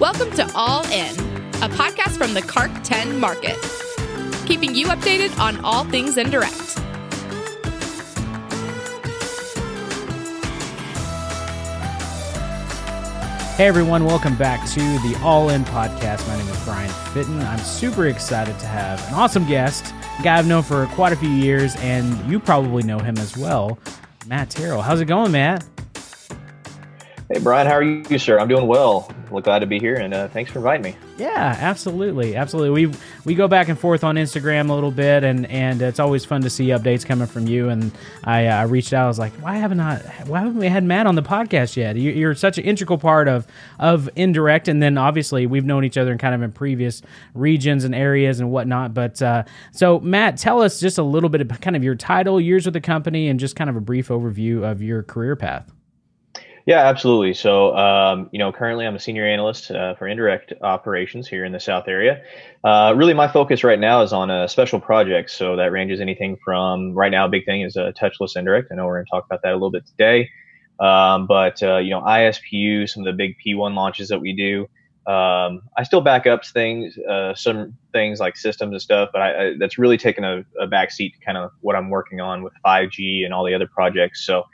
Welcome to All In, a podcast from the CARC 10 market, keeping you updated on all things indirect. Hey everyone, welcome back to the All In podcast. My name is Brian Fitton. I'm super excited to have an awesome guest, a guy I've known for quite a few years, and you probably know him as well, Matt Terrell. How's it going, Matt? Hey, Brian, how are you, sir? I'm doing well. Well, glad to be here, and uh, thanks for inviting me. Yeah, absolutely, absolutely. We we go back and forth on Instagram a little bit, and and it's always fun to see updates coming from you. And I, uh, reached out. I was like, why haven't I? Why haven't we had Matt on the podcast yet? You, are such an integral part of of indirect, and then obviously we've known each other in kind of in previous regions and areas and whatnot. But uh, so Matt, tell us just a little bit of kind of your title, years with the company, and just kind of a brief overview of your career path. Yeah, absolutely. So, um, you know, currently I'm a senior analyst uh, for indirect operations here in the South area. Uh, really, my focus right now is on a special project. So that ranges anything from right now, big thing is a touchless indirect. I know we're going to talk about that a little bit today. Um, but uh, you know, ISPU, some of the big P1 launches that we do. Um, I still back up things, uh, some things like systems and stuff, but I, I, that's really taken a, a backseat to kind of what I'm working on with 5G and all the other projects. So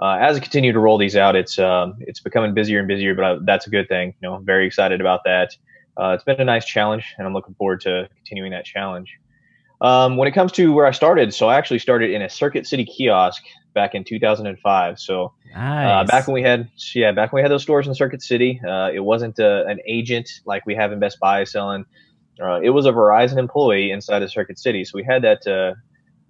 uh, as I continue to roll these out, it's um, it's becoming busier and busier, but I, that's a good thing. You know, I'm very excited about that. Uh, it's been a nice challenge, and I'm looking forward to continuing that challenge. Um, when it comes to where I started, so I actually started in a Circuit City kiosk back in 2005. So uh, nice. uh, back when we had, yeah, back when we had those stores in Circuit City, uh, it wasn't uh, an agent like we have in Best Buy selling. Uh, it was a Verizon employee inside of Circuit City, so we had that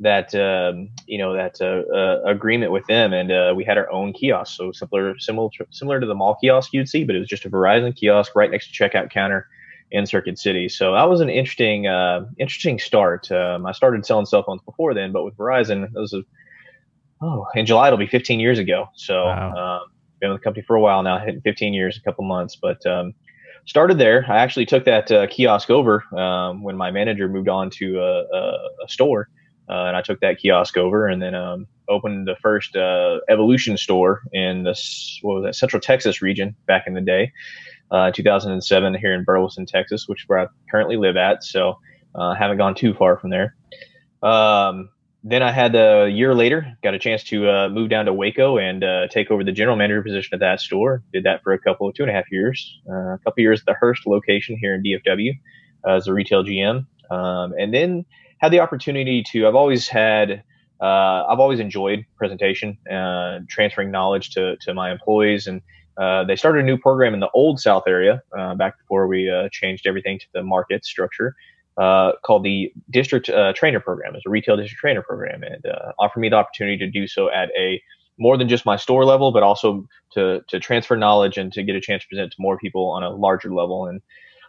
that um, you know that uh, uh, agreement with them, and uh, we had our own kiosk. So similar, similar, similar to the mall kiosk you'd see, but it was just a Verizon kiosk right next to checkout counter in Circuit City. So that was an interesting, uh, interesting start. Um, I started selling cell phones before then, but with Verizon, those was oh, in July it'll be 15 years ago. So wow. um, been with the company for a while now, hitting 15 years, a couple months, but. Um, started there. I actually took that uh, kiosk over um, when my manager moved on to a, a, a store, uh, and I took that kiosk over and then um, opened the first uh, Evolution store in this what was that Central Texas region back in the day, uh, 2007 here in Burleson, Texas, which is where I currently live at. So uh, haven't gone too far from there. Um, then I had a year later got a chance to uh, move down to Waco and uh, take over the general manager position at that store. Did that for a couple of two and a half years, a couple years at the Hurst location here in DFW as a retail GM, um, and then had the opportunity to. I've always had. Uh, I've always enjoyed presentation, uh, transferring knowledge to to my employees, and uh, they started a new program in the old South area uh, back before we uh, changed everything to the market structure. Uh, called the district trainer program. It's a retail district trainer program, and offered me the opportunity to do so at a more than just my store level, but also to to transfer knowledge and to get a chance to present to more people on a larger level. And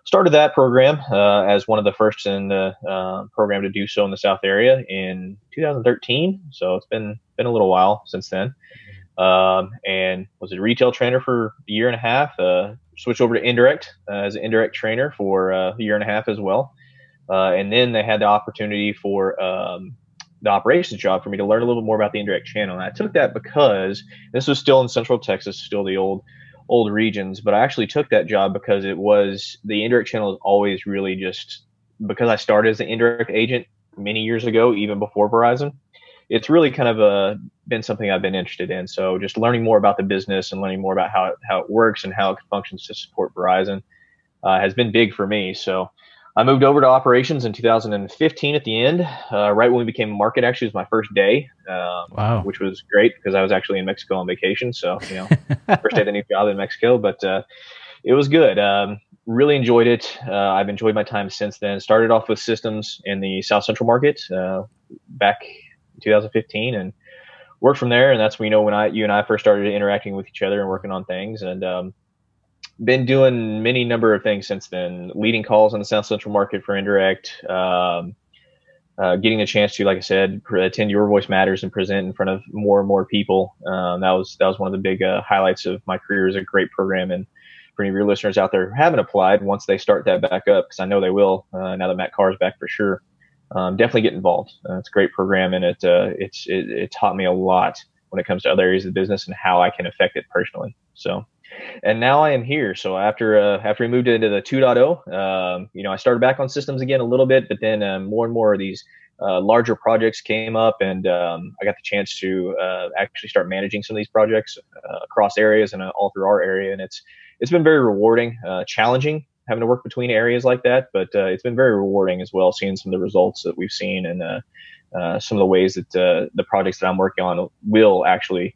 started that program uh, as one of the first in the uh, program to do so in the South area in 2013. So it's been been a little while since then. Um, and was a retail trainer for a year and a half. Uh, switched over to indirect uh, as an indirect trainer for uh, a year and a half as well. Uh, and then they had the opportunity for um, the operations job for me to learn a little bit more about the indirect channel. And I took that because this was still in Central Texas, still the old old regions, but I actually took that job because it was the indirect channel is always really just because I started as an indirect agent many years ago, even before Verizon. It's really kind of a, uh, been something I've been interested in. So just learning more about the business and learning more about how it, how it works and how it functions to support Verizon uh, has been big for me. So I moved over to operations in 2015 at the end, uh, right when we became a market. Actually, was my first day, um, wow. which was great because I was actually in Mexico on vacation. So, you know, first day of the new job in Mexico, but uh, it was good. Um, really enjoyed it. Uh, I've enjoyed my time since then. Started off with systems in the South Central market uh, back in 2015 and worked from there. And that's when, you know, when I, you and I first started interacting with each other and working on things. And, um, been doing many number of things since then, leading calls on the South Central market for indirect, um, uh, getting a chance to, like I said, attend Your Voice Matters and present in front of more and more people. Um, that was that was one of the big uh, highlights of my career. is a great program, and for any of your listeners out there who haven't applied, once they start that back up, because I know they will uh, now that Matt Carr is back for sure. Um, definitely get involved. Uh, it's a great program, and it, uh, it's it, it taught me a lot when it comes to other areas of the business and how I can affect it personally. So and now I am here. So after uh, after we moved into the 2.0, um, you know, I started back on systems again a little bit, but then um, more and more of these uh, larger projects came up, and um, I got the chance to uh, actually start managing some of these projects uh, across areas and uh, all through our area. And it's it's been very rewarding, uh, challenging having to work between areas like that, but it's been very rewarding as well, seeing some of the results that we've seen and some of the ways that the projects that I'm working on will actually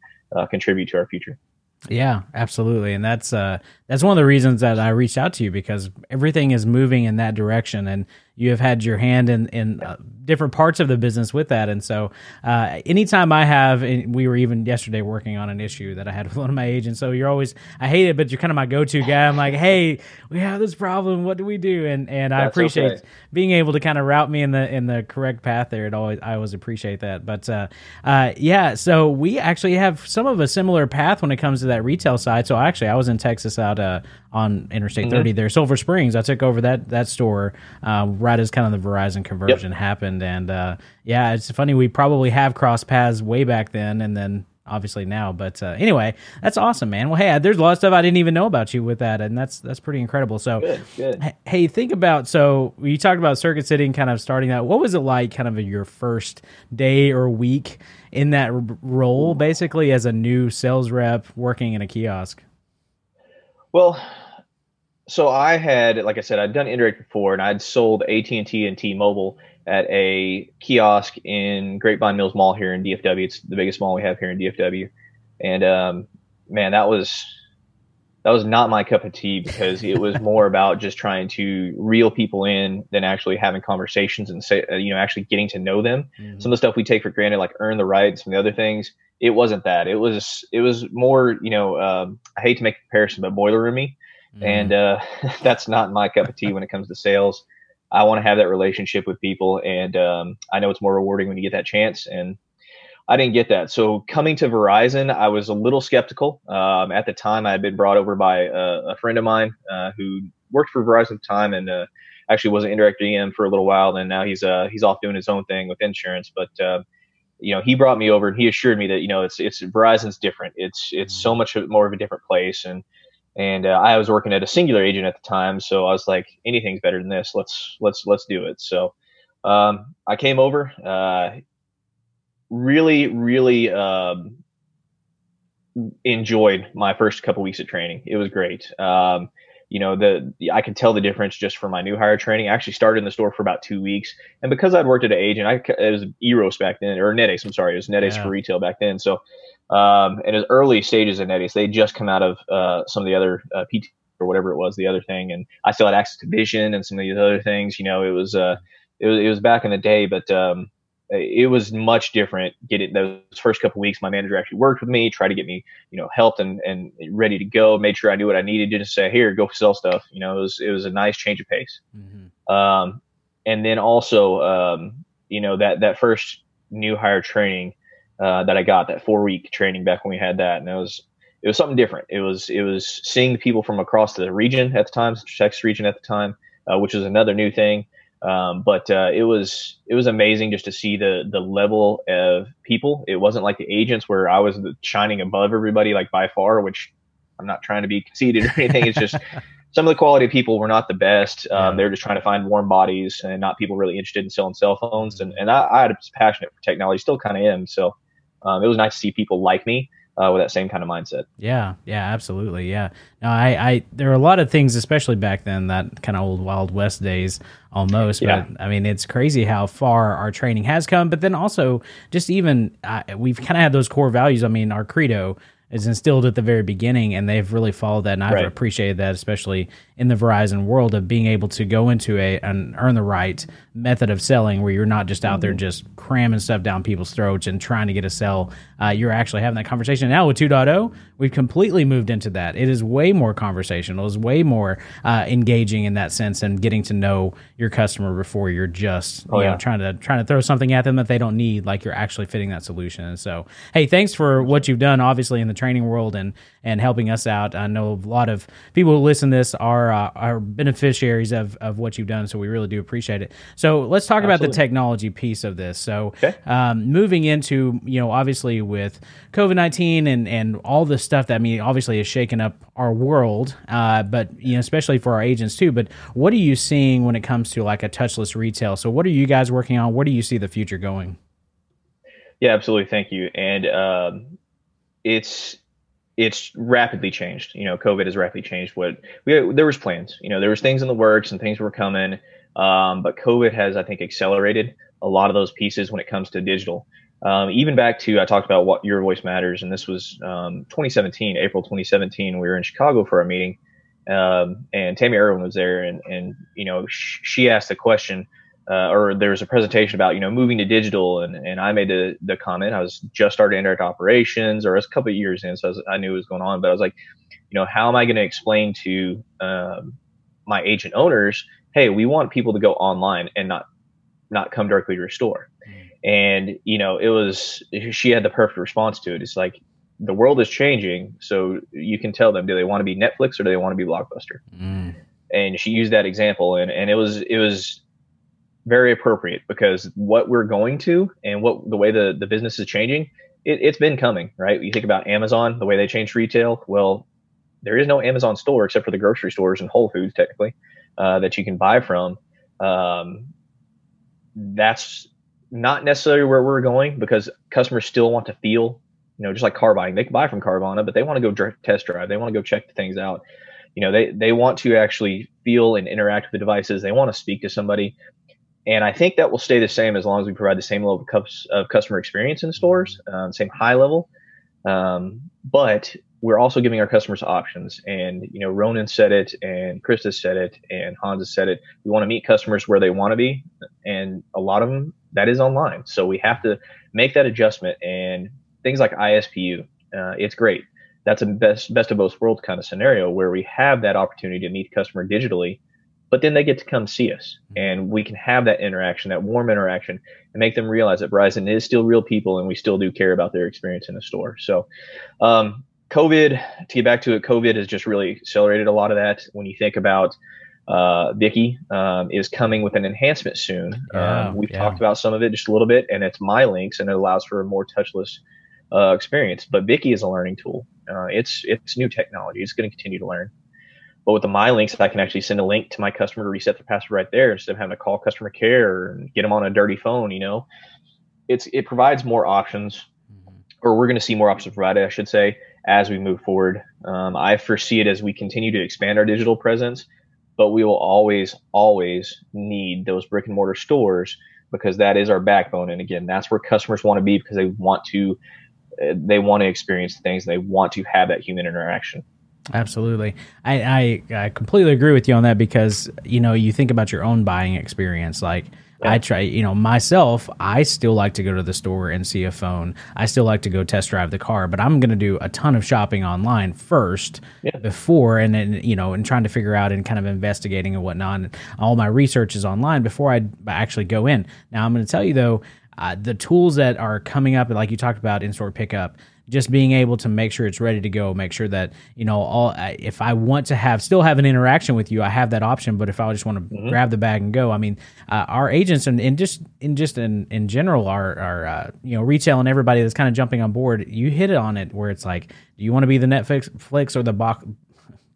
contribute to our future. Yeah, absolutely. And that's uh that's one of the reasons that I reached out to you because everything is moving in that direction and you have had your hand in in uh, different parts of the business with that. And so, uh, anytime I have, and we were even yesterday working on an issue that I had with one of my agents. So you're always, I hate it, but you're kind of my go-to guy. I'm like, hey, we have this problem. What do we do? And and I appreciate okay. being able to kind of route me in the in the correct path there. It always, I always appreciate that. But uh, uh, yeah, so we actually have some of a similar path when it comes to that retail side. So actually, I was in Texas out uh, on Interstate mm-hmm. 30 there, Silver Springs. I took over that that store uh, right as kind of the Verizon conversion yep. happened, and uh, yeah, it's funny we probably have crossed paths way back then, and then obviously now. But uh, anyway, that's awesome, man. Well, hey, there's a lot of stuff I didn't even know about you with that, and that's that's pretty incredible. So, good, good. hey, think about so you talked about Circuit City and kind of starting that. What was it like, kind of your first day or week in that role, basically as a new sales rep working in a kiosk? Well, so I had, like I said, I'd done indirect before, and I'd sold AT and T and T-Mobile at a kiosk in Grapevine Mills Mall here in DFW. It's the biggest mall we have here in DFW, and um, man, that was that was not my cup of tea because it was more about just trying to reel people in than actually having conversations and say, uh, you know, actually getting to know them. Mm-hmm. Some of the stuff we take for granted, like earn the right, some of the other things, it wasn't that. It was it was more, you know, um, I hate to make a comparison, but boiler roomy, mm-hmm. and uh, that's not my cup of tea when it comes to sales. I want to have that relationship with people, and um, I know it's more rewarding when you get that chance. And I didn't get that. So coming to Verizon, I was a little skeptical. Um, at the time, I had been brought over by a, a friend of mine uh, who worked for Verizon at the time and uh, actually was an indirect GM for a little while. And now he's uh, he's off doing his own thing with insurance. But uh, you know, he brought me over and he assured me that you know it's it's Verizon's different. It's it's so much more of a different place. And and uh, I was working at a Cingular agent at the time, so I was like, anything's better than this. Let's let's let's do it. So um, I came over. Uh, really, really um, enjoyed my first couple weeks of training. It was great. Um, you know, the, the, I could tell the difference just from my new hire training. I actually started in the store for about two weeks, and because I'd worked at an agent, I it was Eros back then or NetAce. I'm sorry, it was NetAce yeah. for retail back then. So, um, in his early stages of NetAce, they just come out of uh, some of the other uh, PT or whatever it was, the other thing, and I still had access to Vision and some of these other things. You know, it was uh, it was it was back in the day, but um, it was much different getting those first couple weeks. My manager actually worked with me tried to get me you know helped and, and ready to go made sure i knew what i needed to say here go sell stuff. You know it was, it was a nice change of pace. Mm-hmm. um, and then also um, you know that that first new hire training uh, that i got that four week training back when we had that and it was it was something different. It was it was seeing people from across the region at the time texas region at the time uh, which was another new thing um, but uh, it was it was amazing just to see the the level of people. It wasn't like the agents where I was shining above everybody like by far, which I'm not trying to be conceited or anything. It's just some of the quality of people were not the best. Um, yeah. They're just trying to find warm bodies and not people really interested in selling cell phones. And and I, I was passionate for technology, still kind of am. So um, it was nice to see people like me uh, with that same kind of mindset. Yeah, yeah, absolutely. Yeah. No, I, I, there are a lot of things, especially back then, that kind of old Wild West days almost. Yeah. But I mean, it's crazy how far our training has come. But then also, just even, uh, we've kind of had those core values. I mean, our credo is instilled at the very beginning, and they've really followed that. And I've right. appreciated that, especially in the Verizon world of being able to go into a an earn the right method of selling where you're not just out mm-hmm. there just cramming stuff down people's throats and trying to get a sell. Uh, you're actually having that conversation. Now with 2.0, we've completely moved into that. It is way more conversational. It's way more uh, engaging in that sense and getting to know your customer before you're just oh, you yeah. know trying to trying to throw something at them that they don't need. Like you're actually fitting that solution. And so, hey, thanks for what you've done. Obviously in the training world and and helping us out. I know a lot of people who listen to this are uh, are beneficiaries of, of what you've done, so we really do appreciate it. So let's talk Absolutely. about the technology piece of this. So, okay. um, moving into you know obviously with COVID nineteen and and all the stuff that I mean obviously has shaken up our world, uh, but you know especially for our agents too. But what are you seeing when it comes to like a touchless retail? So what are you guys working on? Where do you see the future going? Yeah, absolutely. Thank you. And um, it's it's rapidly changed. You know, COVID has rapidly changed what we there was plans. You know, there was things in the works and things were coming, um, but COVID has I think accelerated a lot of those pieces when it comes to digital. Um, even back to I talked about what your voice matters, and this was um, 2017, April 2017. We were in Chicago for a meeting, um, and Tami Erwin was there, and and you know sh- she asked the question uh, or there was a presentation about you know moving to digital, and, and I made the, the comment. I was just starting indirect operations, or was a couple of years in, so I, was, I, knew what was going on. But I was like, you know, how am I going to explain to um, my agent owners, hey, we want people to go online and not not come directly to your store. Mm. And you know, it was she had the perfect response to it. It's like the world is changing, so you can tell them, do they want to be Netflix or do they want to be Blockbuster? Mm. And she used that example, and and it was it was very appropriate because what we're going to and what the way the, the business is changing, it, it's been coming, right? You think about Amazon, the way they changed retail. Well, there is no Amazon store except for the grocery stores and Whole Foods, technically, uh, that you can buy from. Um, that's not necessarily where we're going because customers still want to feel, you know, just like car buying. They can buy from Carvana, but they want to go dr- test drive. They want to go check the things out. You know, they they want to actually feel and interact with the devices. They want to speak to somebody. And I think that will stay the same as long as we provide the same level of customer experience in stores, um, same high level. Um, but we're also giving our customers options. And, you know, Ronan said it and Krista said it and Hans said it. We want to meet customers where they want to be. And a lot of them, that is online. So we have to make that adjustment. And things like ISPU, uh, it's great. That's a best, best of both worlds kind of scenario where we have that opportunity to meet the customer digitally but then they get to come see us mm-hmm. and we can have that interaction, that warm interaction and make them realize that Verizon is still real people and we still do care about their experience in the store. So, um, COVID, to get back to it, COVID has just really accelerated a lot of that. When you think about uh, Vicky um, is coming with an enhancement soon. Yeah, um, we've yeah. talked about some of it just a little bit, and it's my links, and it allows for a more touchless uh, experience. But Vicky is a learning tool. Uh, it's it's new technology. It's going to continue to learn. But with the My Links, I can actually send a link to my customer to reset their password right there instead of having to call customer care and get them on a dirty phone. You know, it's it provides more options, mm-hmm. or we're going to see more options provided, I should say, as we move forward. Um, I foresee it as we continue to expand our digital presence, but we will always, always need those brick and mortar stores because that is our backbone. And again, that's where customers want to be because they want to, uh, they want to experience things. They want to have that human interaction. Absolutely. I, I, I completely agree with you on that because, you know, you think about your own buying experience. Like, yeah. I try, you know, myself, I still like to go to the store and see a phone. I still like to go test drive the car, but I'm going to do a ton of shopping online first yeah. before, and then, you know, and trying to figure out and kind of investigating and whatnot. And all my research is online before I actually go in. Now, I'm going to tell you though, uh, the tools that are coming up, like you talked about in store pickup, just being able to make sure it's ready to go, make sure that you know all. If I want to have still have an interaction with you, I have that option. But if I just want to mm-hmm. grab the bag and go, I mean, uh, our agents and, and just in just in in general, our our uh, you know retail and everybody that's kind of jumping on board, you hit it on it where it's like, do you want to be the Netflix or the box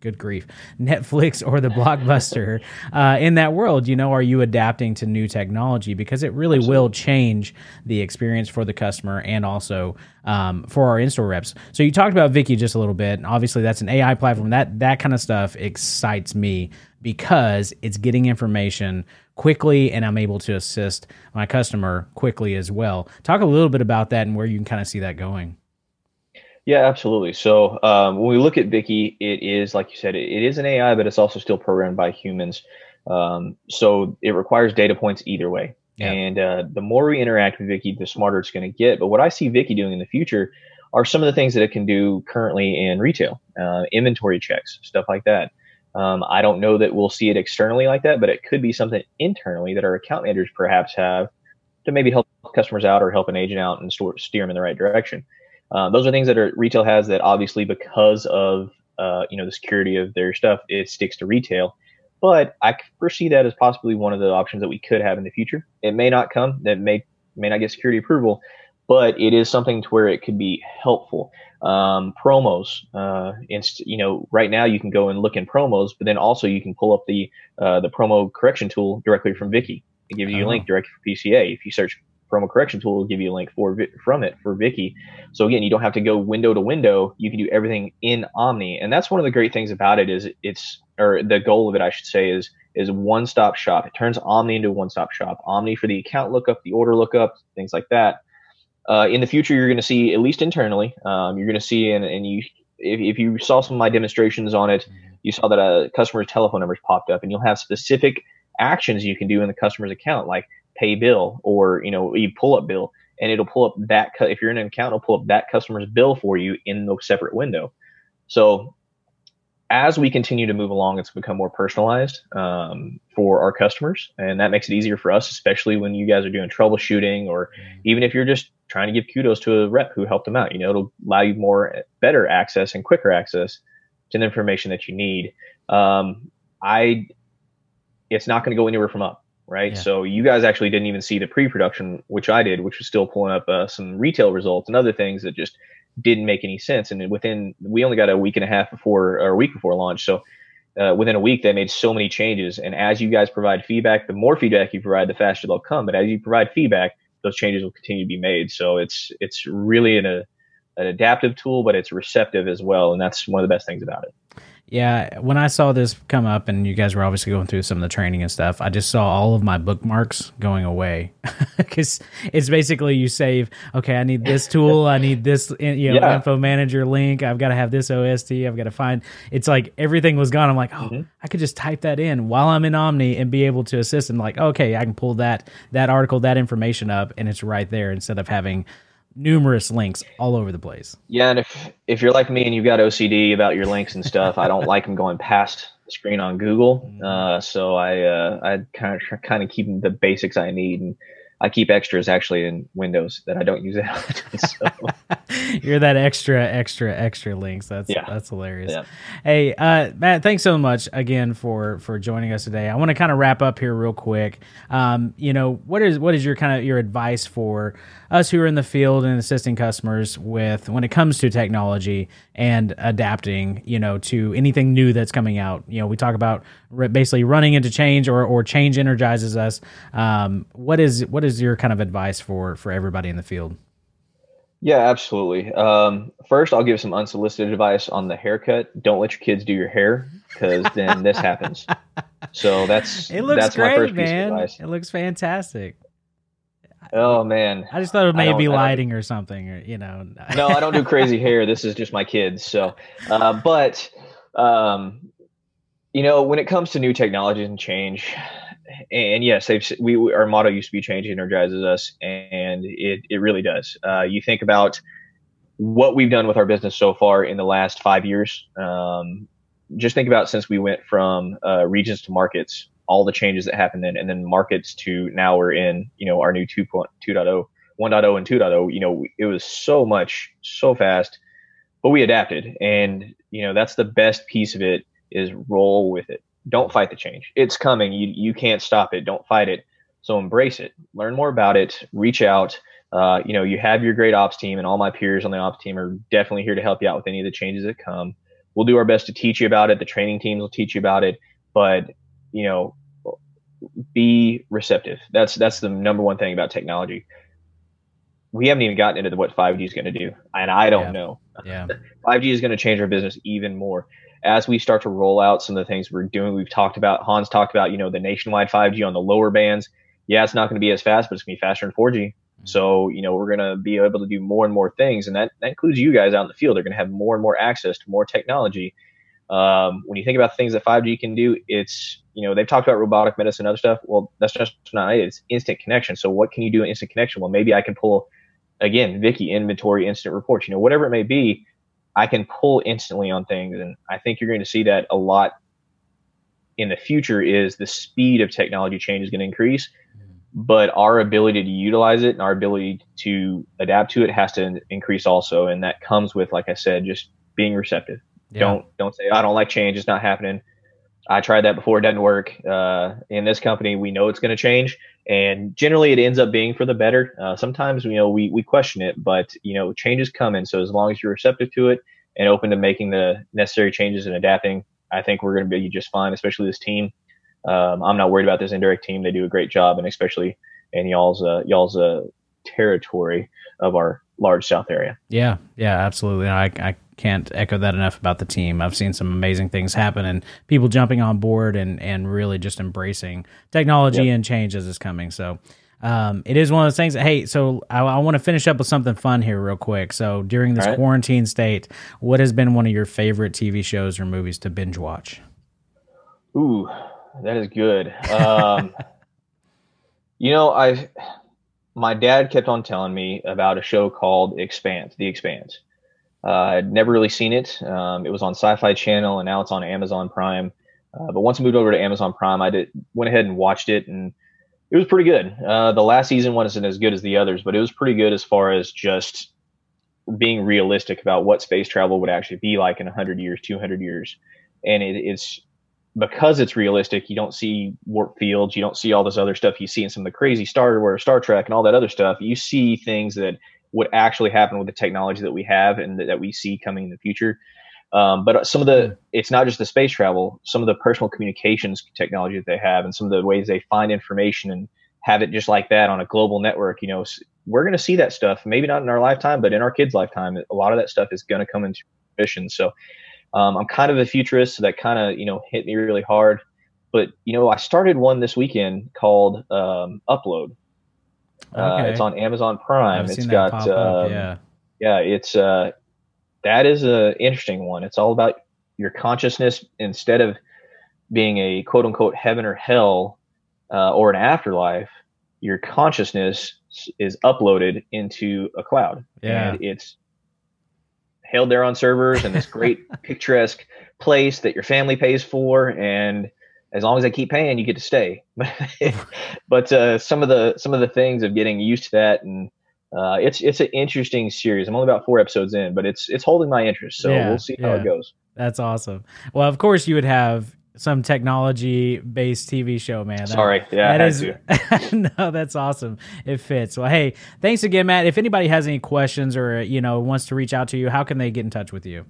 good grief, Netflix or the blockbuster uh, in that world? You know, are you adapting to new technology because it really Absolutely. will change the experience for the customer and also um, for our in-store reps. So you talked about Vicky just a little bit. Obviously, that's an AI platform. That that kind of stuff excites me because it's getting information quickly and I'm able to assist my customer quickly as well. Talk a little bit about that and where you can kind of see that going. Yeah, absolutely. So um, when we look at Vicky, it is like you said, it, it is an AI, but it's also still programmed by humans. Um, so it requires data points either way. Yeah. And uh, the more we interact with Vicky, the smarter it's going to get. But what I see Vicky doing in the future are some of the things that it can do currently in retail, uh, inventory checks, stuff like that. Um, I don't know that we'll see it externally like that, but it could be something internally that our account managers perhaps have to maybe help customers out or help an agent out and store, steer them in the right direction. Uh, those are things that are, retail has that obviously because of uh, you know the security of their stuff, it sticks to retail. But I foresee that as possibly one of the options that we could have in the future. It may not come, that may may not get security approval, but it is something to where it could be helpful. Um, promos, uh, inst- you know, right now you can go and look in promos, but then also you can pull up the uh, the promo correction tool directly from Viki. It gives you oh. a link oh. directly for PCA. If you search promo correction tool, will give you a link for from it for Vicky. So again, you don't have to go window to window. You can do everything in Omni, and that's one of the great things about it. Is it's or the goal of it, I should say, is is one stop shop. It turns Omni into a one stop shop. Omni for the account lookup, the order lookup, things like that. Uh, in the future, you're going to see, at least internally, um, you're going to see, and, and you, if, if you saw some of my demonstrations on it, mm-hmm. you saw that a customer's telephone numbers popped up, and you'll have specific actions you can do in the customer's account, like pay bill or you know you pull up bill, and it'll pull up that. If you're in an account, it'll pull up that customer's bill for you in the separate window. So as we continue to move along, it's become more personalized um, for our customers, and that makes it easier for us, especially when you guys are doing troubleshooting, or mm-hmm. even if you're just trying to give kudos to a rep who helped them out. You know, it'll allow you more better access and quicker access to the information that you need. Um, I, it's not going to go anywhere from up, right? Yeah. So you guys actually didn't even see the pre-production, which I did, which was still pulling up uh, some retail results and other things that just didn't make any sense. And within, we only got a week and a half before or a week before launch. So uh, within a week, they made so many changes. And as you guys provide feedback, the more feedback you provide, the faster they'll come. But as you provide feedback, those changes will continue to be made. So it's it's really an, a, an adaptive tool, but it's receptive as well, and that's one of the best things about it. Yeah, when I saw this come up and you guys were obviously going through some of the training and stuff, I just saw all of my bookmarks going away because it's basically you save. Okay, I need this tool, I need this you know yeah. info manager link. I've got to have this OST. I've got to find. It's like everything was gone. I'm like, oh, mm-hmm. I could just type that in while I'm in Omni and be able to assist. And like, okay, I can pull that that article, that information up, and it's right there instead of having numerous links all over the place. Yeah, and if if you're like me and you've got OCD about your links and stuff, I don't like them going past the screen on Google. Mm-hmm. Uh, so I uh, I kind of kind of keep the basics I need and I keep extras actually in Windows that I don't use it. so. You're that extra, extra, extra links. That's yeah. that's hilarious. Yeah. Hey, uh, Matt, thanks so much again for for joining us today. I want to kind of wrap up here real quick. Um, you know, what is what is your kind of your advice for us who are in the field and assisting customers with when it comes to technology and adapting, you know, to anything new that's coming out? You know, we talk about basically running into change or or change energizes us. Um, what is what is your kind of advice for for everybody in the field? Yeah, absolutely. Um, first, I'll give some unsolicited advice on the haircut. Don't let your kids do your hair because then this happens. So that's it looks that's great, my first man. piece of advice. It looks fantastic. Oh man, I just thought it may be lighting or something, or you know. no, I don't do crazy hair. This is just my kids. So, uh, but um, you know, when it comes to new technologies and change, and yes, they've we our motto used to be "Change energizes us," and it it really does. Uh, you think about what we've done with our business so far in the last five years. Um, just think about since we went from uh, regions to markets, all the changes that happened then, and then markets to now we're in you know our new 2.2.0, 1.0, and 2.0. You know, it was so much so fast, but we adapted, and you know that's the best piece of it is roll with it don't fight the change. It's coming. You you can't stop it. Don't fight it. So embrace it. Learn more about it. Reach out. Uh, you know, you have your great ops team, and all my peers on the ops team are definitely here to help you out with any of the changes that come. We'll do our best to teach you about it. The training teams will teach you about it, but you know, be receptive. That's that's the number one thing about technology. We haven't even gotten into what 5G is going to do, and I don't yeah. know. Yeah, 5G is going to change our business even more as we start to roll out some of the things we're doing, we've talked about, Hans talked about, you know, the nationwide 5G on the lower bands. Yeah, it's not going to be as fast, but it's going to be faster than 4G. Mm-hmm. So, you know, we're going to be able to do more and more things. And that, that includes you guys out in the field. They're going to have more and more access to more technology. Um, when you think about things that 5G can do, it's, you know, they've talked about robotic medicine and other stuff. Well, that's just not it. It's instant connection. So what can you do in instant connection? Well, maybe I can pull, again, Viki inventory instant reports, you know, whatever it may be I can pull instantly on things. And I think you're going to see that a lot in the future is the speed of technology change is going to increase, mm-hmm. but our ability to utilize it and our ability to adapt to it has to increase also. And that comes with, like I said, just being receptive. Yeah. Don't, don't say, I don't like change. It's not happening. I tried that before; it doesn't work. Uh, in this company, we know it's going to change, and generally, it ends up being for the better. Uh, sometimes, you know, we we question it, but you know, change is coming. So as long as you're receptive to it and open to making the necessary changes and adapting, I think we're going to be just fine. Especially this team. Um, I'm not worried about this indirect team; they do a great job, and especially in y'all's uh, y'all's uh, territory of our large South area. Yeah, yeah, absolutely. I, I can't echo that enough about the team. I've seen some amazing things happen and people jumping on board and, and really just embracing technology yep. and change as it's coming. So um, it is one of those things. That, hey, so I, I want to finish up with something fun here, real quick. So during this right. quarantine state, what has been one of your favorite TV shows or movies to binge watch? Ooh, that is good. Um, you know, I my dad kept on telling me about a show called Expanse, The Expanse. Uh, I'd never really seen it. Um, it was on Sci-Fi Channel, and now it's on Amazon Prime. Uh, but once I moved over to Amazon Prime, I did went ahead and watched it, and it was pretty good. Uh, the last season wasn't as good as the others, but it was pretty good as far as just being realistic about what space travel would actually be like in 100 years, 200 years. And it, it's because it's realistic, you don't see warp fields, you don't see all this other stuff you see in some of the crazy Star Wars, Star Trek, and all that other stuff. You see things that would actually happen with the technology that we have and that, we see coming in the future. Um, but some of the, hmm. it's not just the space travel, some of the personal communications technology that they have and some of the ways they find information and have it just like that on a global network, you know, we're going to see that stuff, maybe not in our lifetime, but in our kids' lifetime, a lot of that stuff is going to come into fruition. So um, I'm kind of a futurist, so that kind of you know hit me really hard. But you know, I started one this weekend called um, Upload. Uh, okay. It's on Amazon Prime. It's got um, yeah, yeah. It's uh, that is a interesting one. It's all about your consciousness instead of being a quote unquote heaven or hell uh, or an afterlife. Your consciousness is uploaded into a cloud. Yeah. And it's held there on servers in this great picturesque place that your family pays for and as long as they keep paying you get to stay but uh, some of the some of the things of getting used to that and uh, it's it's an interesting series i'm only about four episodes in but it's it's holding my interest so yeah, we'll see how yeah. it goes that's awesome well of course you would have some technology based TV show, man. That, Sorry, yeah, that is no, that's awesome. It fits. Well, hey, thanks again, Matt. If anybody has any questions or you know wants to reach out to you, how can they get in touch with you?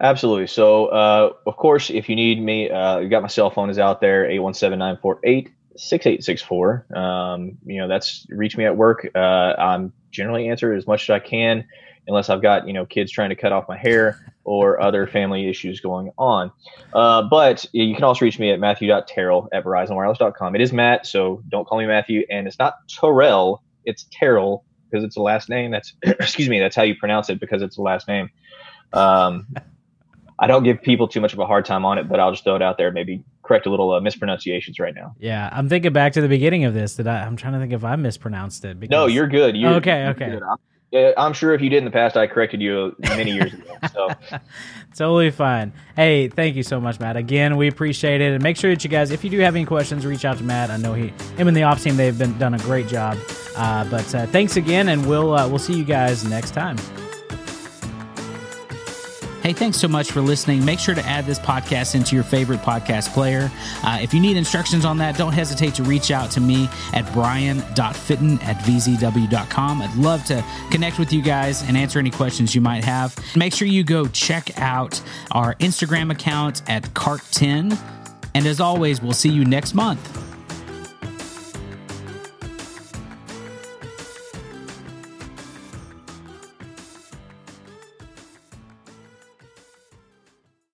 Absolutely. So, uh, of course, if you need me, uh, you got my cell phone is out there 817-948-6864. Um, you know, that's reach me at work. Uh, I'm generally answer as much as I can unless I've got you know kids trying to cut off my hair or other family issues going on. Uh, but you can also reach me at matthew.terrell at verizonwireless.com. It is Matt, so don't call me Matthew, and it's not Terrell, it's Terrell because it's a last name. That's excuse me, that's how you pronounce it because it's a last name. Um, I don't give people too much of a hard time on it, but I'll just throw it out there. Maybe correct a little uh, mispronunciations right now. Yeah, I'm thinking back to the beginning of this. That I, I'm trying to think if I mispronounced it. Because... No, you're good. You're, okay, you're okay. Good. I'm sure if you did in the past, I corrected you many years ago. So totally fine. Hey, thank you so much, Matt. Again, we appreciate it, and make sure that you guys, if you do have any questions, reach out to Matt. I know he, him and the ops team, they've been done a great job. Uh, but uh, thanks again, and we'll uh, we'll see you guys next time. Hey, thanks so much for listening. Make sure to add this podcast into your favorite podcast player. Uh, if you need instructions on that, don't hesitate to reach out to me at brian.fitton at vzw.com. I'd love to connect with you guys and answer any questions you might have. Make sure you go check out our Instagram account at carktn. And as always, we'll see you next month.